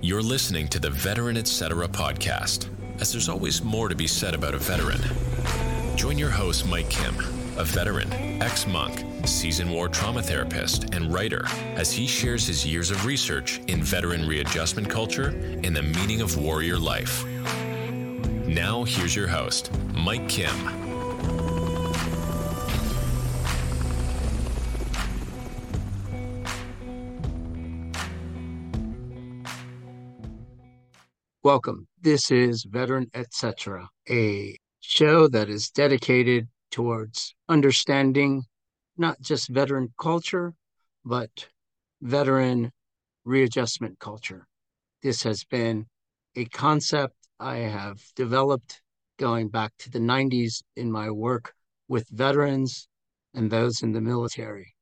You're listening to the Veteran Etc. podcast, as there's always more to be said about a veteran. Join your host, Mike Kim, a veteran, ex monk, seasoned war trauma therapist, and writer, as he shares his years of research in veteran readjustment culture and the meaning of warrior life. Now, here's your host, Mike Kim. Welcome. This is Veteran Etc., a show that is dedicated towards understanding not just veteran culture, but veteran readjustment culture. This has been a concept I have developed going back to the 90s in my work with veterans and those in the military.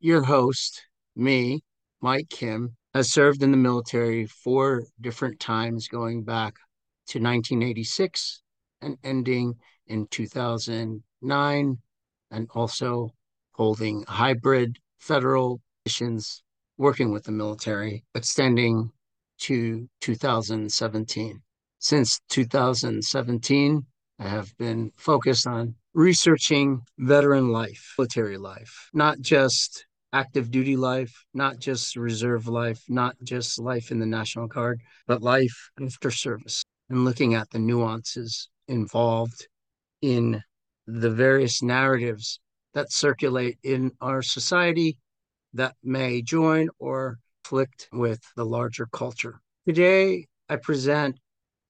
Your host, me, Mike Kim, has served in the military four different times going back to 1986 and ending in 2009, and also holding hybrid federal missions working with the military, extending to 2017. Since 2017, I have been focused on researching veteran life, military life, not just active duty life, not just reserve life, not just life in the National Guard, but life after service, and looking at the nuances involved in the various narratives that circulate in our society that may join or conflict with the larger culture. Today, I present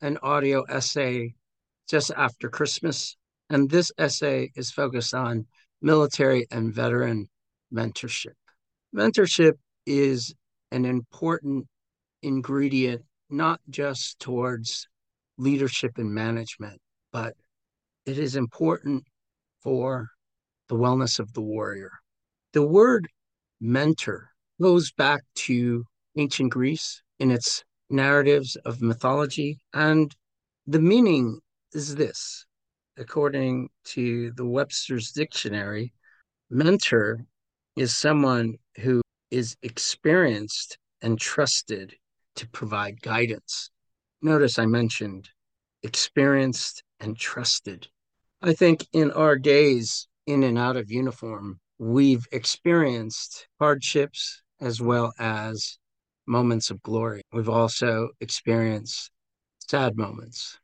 an audio essay just after Christmas, and this essay is focused on military and veteran mentorship. Mentorship is an important ingredient, not just towards leadership and management, but it is important for the wellness of the warrior. The word mentor goes back to ancient Greece in its narratives of mythology, and the meaning is this. According to the Webster's Dictionary, mentor is someone who is experienced and trusted to provide guidance. Notice I mentioned experienced and trusted. I think in our days in and out of uniform, we've experienced hardships as well as moments of glory. We've also experienced sad moments.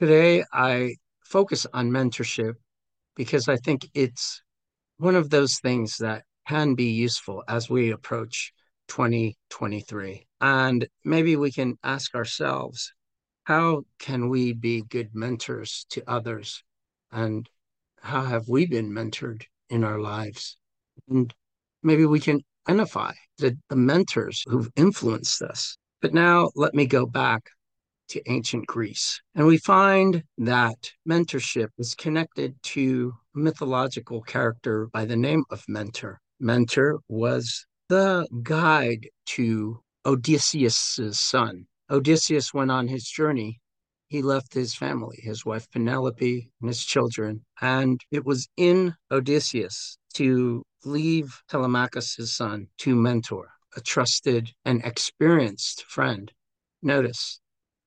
Today, I focus on mentorship because I think it's one of those things that can be useful as we approach 2023. And maybe we can ask ourselves how can we be good mentors to others? And how have we been mentored in our lives? And maybe we can identify the, the mentors who've influenced us. But now let me go back to ancient Greece. And we find that mentorship is connected to mythological character by the name of Mentor. Mentor was the guide to Odysseus's son. Odysseus went on his journey. He left his family, his wife Penelope, and his children. And it was in Odysseus to leave Telemachus, his son, to mentor, a trusted and experienced friend. Notice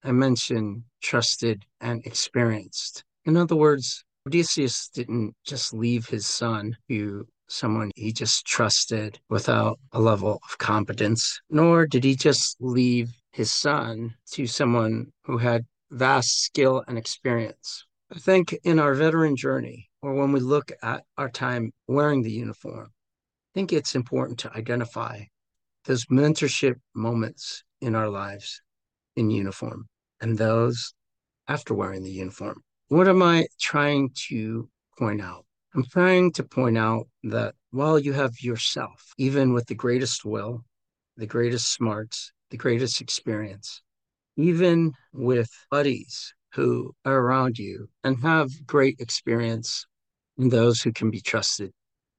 I mentioned trusted and experienced. In other words, Odysseus didn't just leave his son to someone he just trusted without a level of competence, nor did he just leave his son to someone who had vast skill and experience. I think in our veteran journey, or when we look at our time wearing the uniform, I think it's important to identify those mentorship moments in our lives in uniform and those after wearing the uniform. What am I trying to point out? I'm trying to point out that while you have yourself, even with the greatest will, the greatest smarts, the greatest experience, even with buddies who are around you and have great experience and those who can be trusted.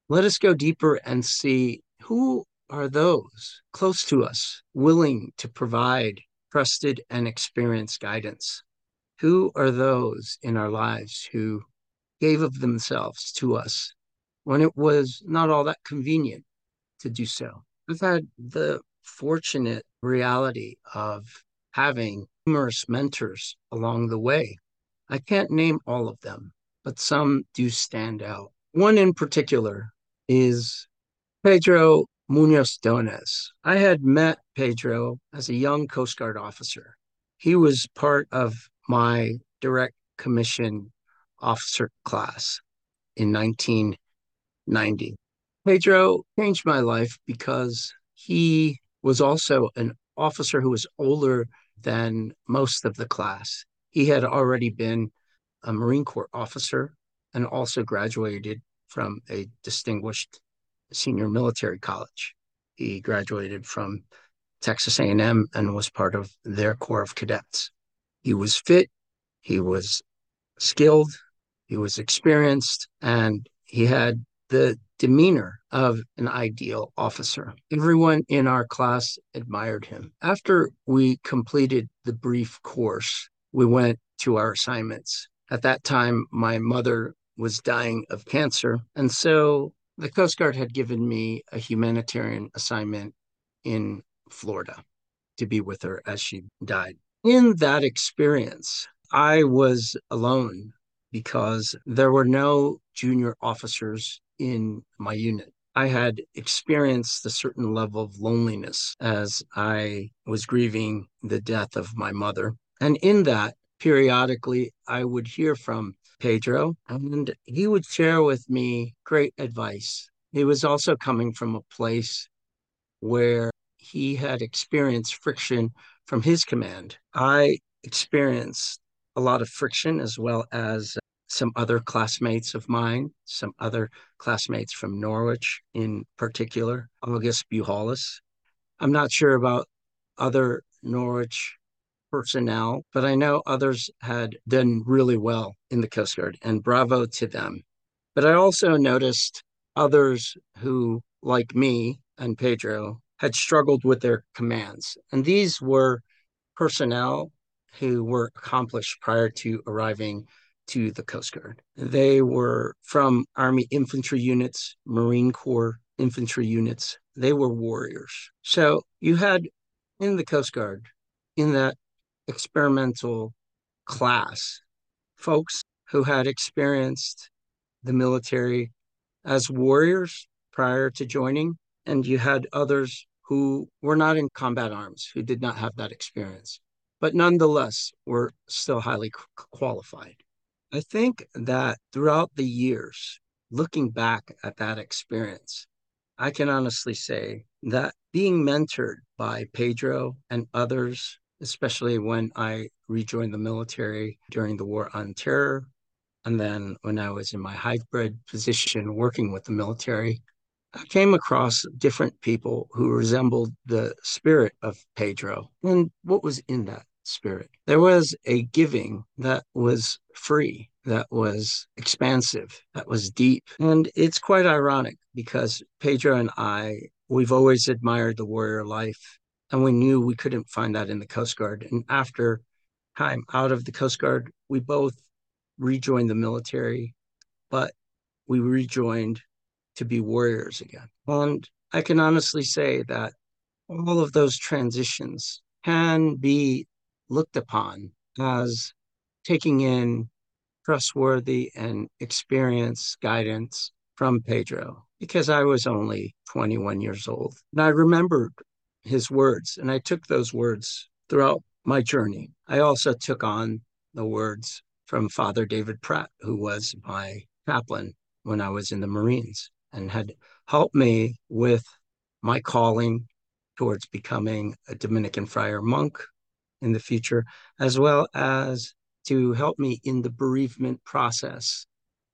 Let us go deeper and see who are those close to us willing to provide trusted and experienced guidance? Who are those in our lives who gave of themselves to us when it was not all that convenient to do so? I've had the fortunate reality of having numerous mentors along the way. I can't name all of them, but some do stand out. One in particular is Pedro Munoz Dones. I had met Pedro as a young Coast Guard officer. He was part of my direct commission officer class in 1990. Pedro changed my life because he was also an officer who was older than most of the class. He had already been a Marine Corps officer and also graduated from a distinguished senior military college. He graduated from Texas A&M and was part of their Corps of Cadets. He was fit, he was skilled, he was experienced, and he had the demeanor of an ideal officer. Everyone in our class admired him. After we completed the brief course, we went to our assignments. At that time, my mother was dying of cancer, and so the Coast Guard had given me a humanitarian assignment in Florida to be with her as she died. In that experience, I was alone because there were no junior officers in my unit. I had experienced a certain level of loneliness as I was grieving the death of my mother. And in that, periodically, I would hear from Pedro, and he would share with me great advice. He was also coming from a place where he had experienced friction from his command. I experienced a lot of friction as well as some other classmates of mine, some other classmates from Norwich in particular, August Buhalis. I'm not sure about other Norwich personnel, but I know others had done really well in the Coast Guard, and bravo to them. But I also noticed others who, like me and Pedro, had struggled with their commands. And these were personnel who were accomplished prior to arriving to the Coast Guard. They were from Army infantry units, Marine Corps infantry units. They were warriors. So you had in the Coast Guard, in that experimental class, folks who had experienced the military as warriors prior to joining, and you had others who were not in combat arms, who did not have that experience, but nonetheless were still highly qualified. I think that throughout the years, looking back at that experience, I can honestly say that being mentored by Pedro and others, especially when I rejoined the military during the War on Terror, and then when I was in my hybrid position working with the military, I came across different people who resembled the spirit of Pedro. And what was in that? Spirit. There was a giving that was free, that was expansive, that was deep. And it's quite ironic because Pedro and I, we've always admired the warrior life, and we knew we couldn't find that in the Coast Guard. And after time out of the Coast Guard, we both rejoined the military, but we rejoined to be warriors again. And I can honestly say that all of those transitions can be looked upon as taking in trustworthy and experienced guidance from Pedro because I was only 21 years old. And I remembered his words, and I took those words throughout my journey. I also took on the words from Father David Pratt, who was my chaplain when I was in the Marines and had helped me with my calling towards becoming a Dominican friar monk in the future, as well as to help me in the bereavement process.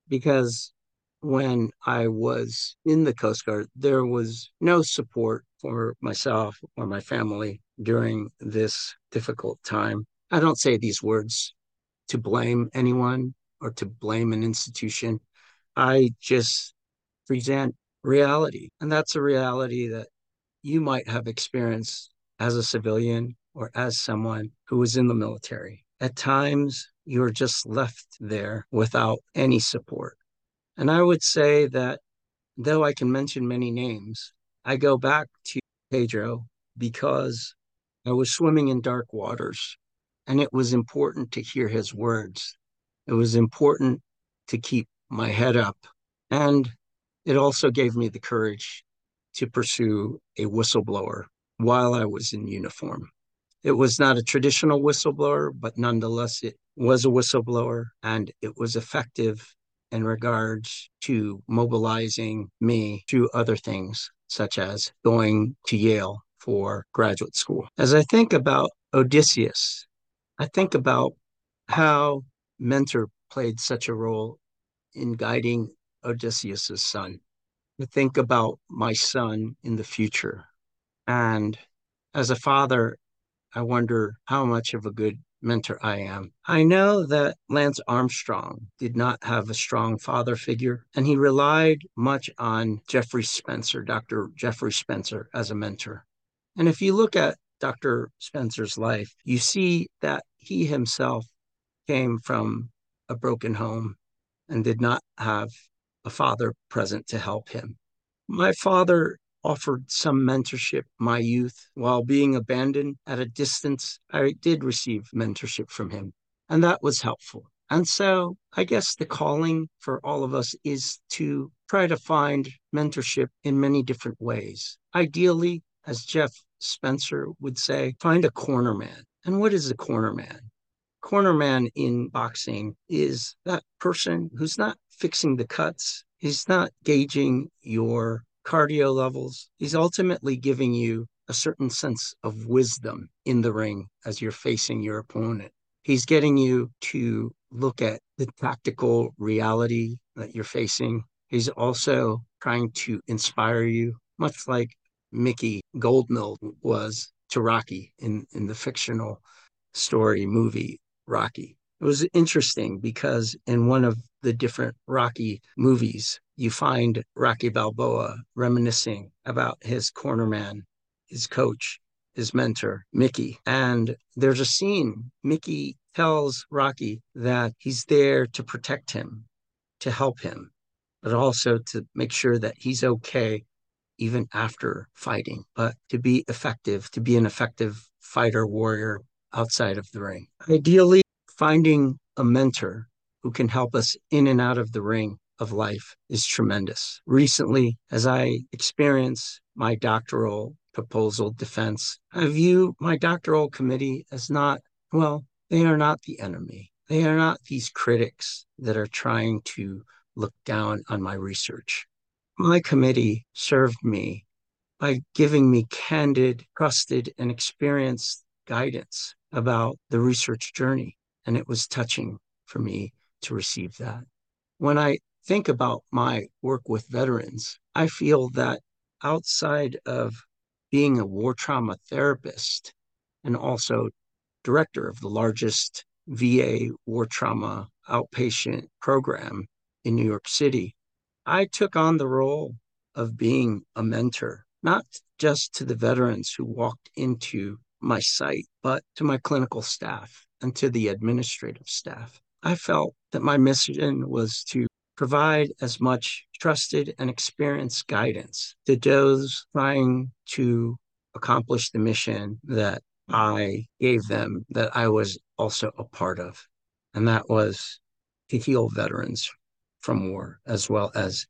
Because when I was in the Coast Guard, there was no support for myself or my family during this difficult time. I don't say these words to blame anyone or to blame an institution. I just present reality. And that's a reality that you might have experienced as a civilian or as someone who was in the military. At times, you're just left there without any support. And I would say that though I can mention many names, I go back to Pedro because I was swimming in dark waters and it was important to hear his words. It was important to keep my head up. And it also gave me the courage to pursue a whistleblower while I was in uniform. It was not a traditional whistleblower, but nonetheless, it was a whistleblower and it was effective in regards to mobilizing me to other things, such as going to Yale for graduate school. As I think about Odysseus, I think about how Mentor played such a role in guiding Odysseus's son. I think about my son in the future. And as a father, I wonder how much of a good mentor I am. I know that Lance Armstrong did not have a strong father figure, and he relied much on Jeffrey Spencer, Dr. Jeffrey Spencer, as a mentor. And if you look at Dr. Spencer's life, you see that he himself came from a broken home and did not have a father present to help him. My father offered some mentorship my youth while being abandoned at a distance. I did receive mentorship from him, and that was helpful. And so I guess the calling for all of us is to try to find mentorship in many different ways. Ideally, as Jeff Spencer would say, find a corner man. And what is a corner man? Corner man in boxing is that person who's not fixing the cuts, he's not gauging your cardio levels. He's ultimately giving you a certain sense of wisdom in the ring as you're facing your opponent. He's getting you to look at the tactical reality that you're facing. He's also trying to inspire you, much like Mickey Goldmill was to Rocky in, in the fictional story movie Rocky. It was interesting because in one of the different Rocky movies, you find Rocky Balboa reminiscing about his cornerman, his coach, his mentor, Mickey. And there's a scene, Mickey tells Rocky that he's there to protect him, to help him, but also to make sure that he's okay even after fighting, but to be effective, to be an effective fighter, warrior outside of the ring. Ideally, finding a mentor who can help us in and out of the ring of life is tremendous. Recently, as I experience my doctoral proposal defense, I view my doctoral committee as not, well, they are not the enemy. They are not these critics that are trying to look down on my research. My committee served me by giving me candid, trusted, and experienced guidance about the research journey. And it was touching for me to receive that. When I think about my work with veterans, I feel that outside of being a war trauma therapist and also director of the largest VA war trauma outpatient program in New York City, I took on the role of being a mentor, not just to the veterans who walked into my site, but to my clinical staff and to the administrative staff. I felt that my mission was to provide as much trusted and experienced guidance to those trying to accomplish the mission that I gave them, that I was also a part of. And that was to heal veterans from war, as well as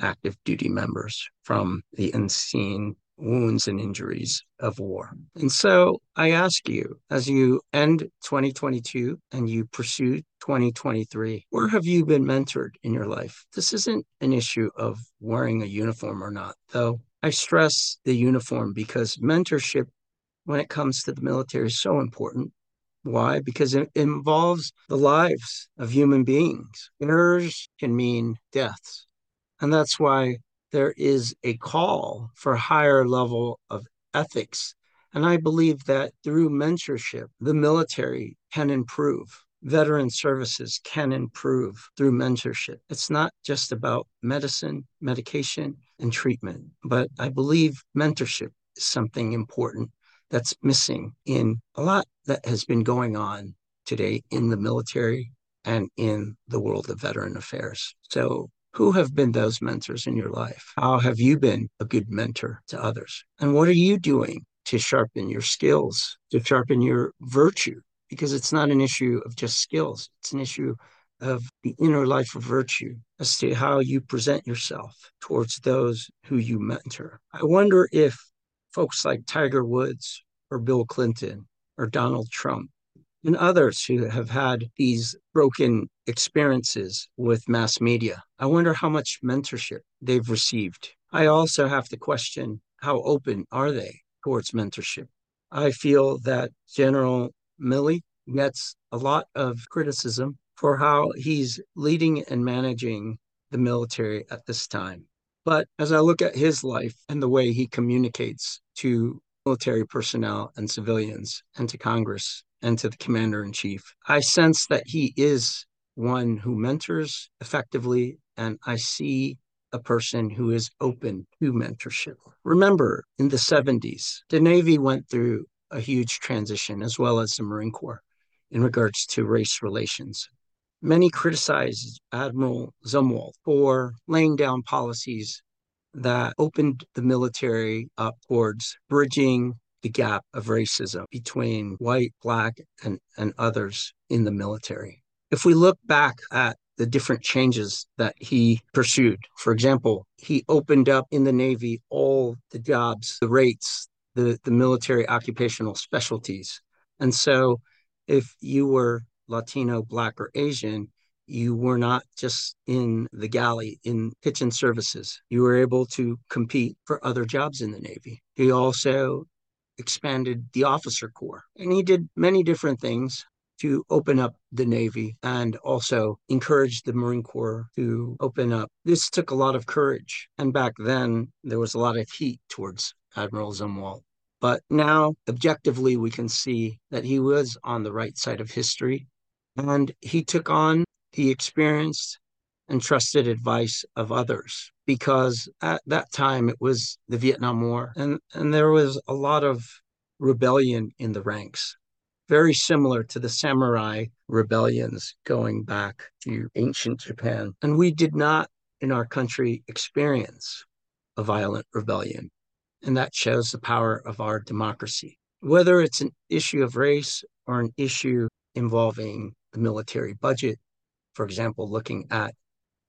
active duty members from the unseen wounds and injuries of war. And so I ask you, as you end 2022 and you pursue 2023, where have you been mentored in your life? This isn't an issue of wearing a uniform or not, though I stress the uniform because mentorship when it comes to the military is so important. Why? Because it involves the lives of human beings. Errors can mean deaths. And that's why there is a call for higher level of ethics. And I believe that through mentorship, the military can improve. Veteran services can improve through mentorship. It's not just about medicine, medication, and treatment, but I believe mentorship is something important that's missing in a lot that has been going on today in the military and in the world of veteran affairs. So who have been those mentors in your life? How have you been a good mentor to others? And what are you doing to sharpen your skills, to sharpen your virtue, because it's not an issue of just skills. It's an issue of the inner life of virtue as to how you present yourself towards those who you mentor. I wonder if folks like Tiger Woods or Bill Clinton or Donald Trump and others who have had these broken experiences with mass media, I wonder how much mentorship they've received. I also have to question how open are they towards mentorship? I feel that General Milley gets a lot of criticism for how he's leading and managing the military at this time. But as I look at his life and the way he communicates to military personnel and civilians and to Congress and to the commander in chief, I sense that he is one who mentors effectively. And I see a person who is open to mentorship. Remember, in the 70s, the Navy went through a huge transition, as well as the Marine Corps, in regards to race relations. Many criticized Admiral Zumwalt for laying down policies that opened the military up towards bridging the gap of racism between white, black, and, and others in the military. If we look back at the different changes that he pursued, for example, he opened up in the Navy all the jobs, the rates, the, the military occupational specialties. And so if you were Latino, Black, or Asian, you were not just in the galley in kitchen services. You were able to compete for other jobs in the Navy. He also expanded the officer corps, and he did many different things to open up the Navy and also encourage the Marine Corps to open up. This took a lot of courage. And back then, there was a lot of heat towards Admiral Zumwalt. But now, objectively, we can see that he was on the right side of history and he took on the experienced and trusted advice of others because at that time it was the Vietnam War and, and there was a lot of rebellion in the ranks, very similar to the samurai rebellions going back to ancient Japan. And we did not in our country experience a violent rebellion. And that shows the power of our democracy. Whether it's an issue of race or an issue involving the military budget, for example, looking at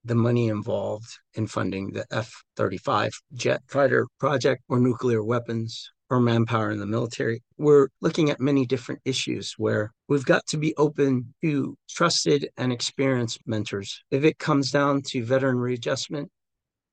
the money involved in funding the F 35 jet fighter project or nuclear weapons or manpower in the military. We're looking at many different issues where we've got to be open to trusted and experienced mentors. If it comes down to veteran readjustment,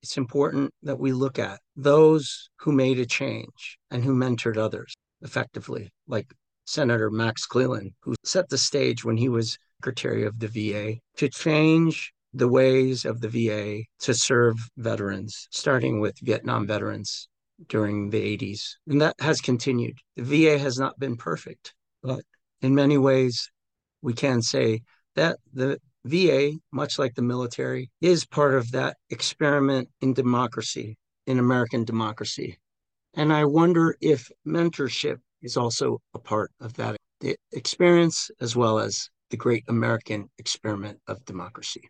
it's important that we look at those who made a change and who mentored others effectively, like Senator Max Cleland, who set the stage when he was Secretary of the VA to change the ways of the VA to serve veterans, starting with Vietnam veterans during the 80s. And that has continued. The VA has not been perfect, but in many ways, we can say that the VA, much like the military, is part of that experiment in democracy, in American democracy. And I wonder if mentorship is also a part of that experience as well as the great American experiment of democracy.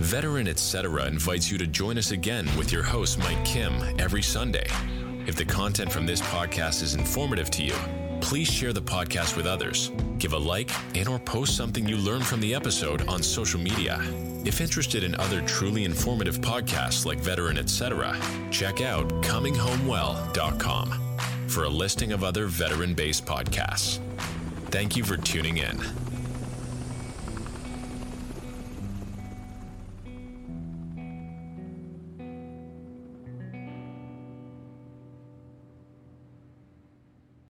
Veteran Etc. invites you to join us again with your host, Mike Kim, every Sunday. If the content from this podcast is informative to you, please share the podcast with others. Give a like and or post something you learned from the episode on social media. If interested in other truly informative podcasts like Veteran Etc., check out cominghomewell.com for a listing of other veteran-based podcasts. Thank you for tuning in.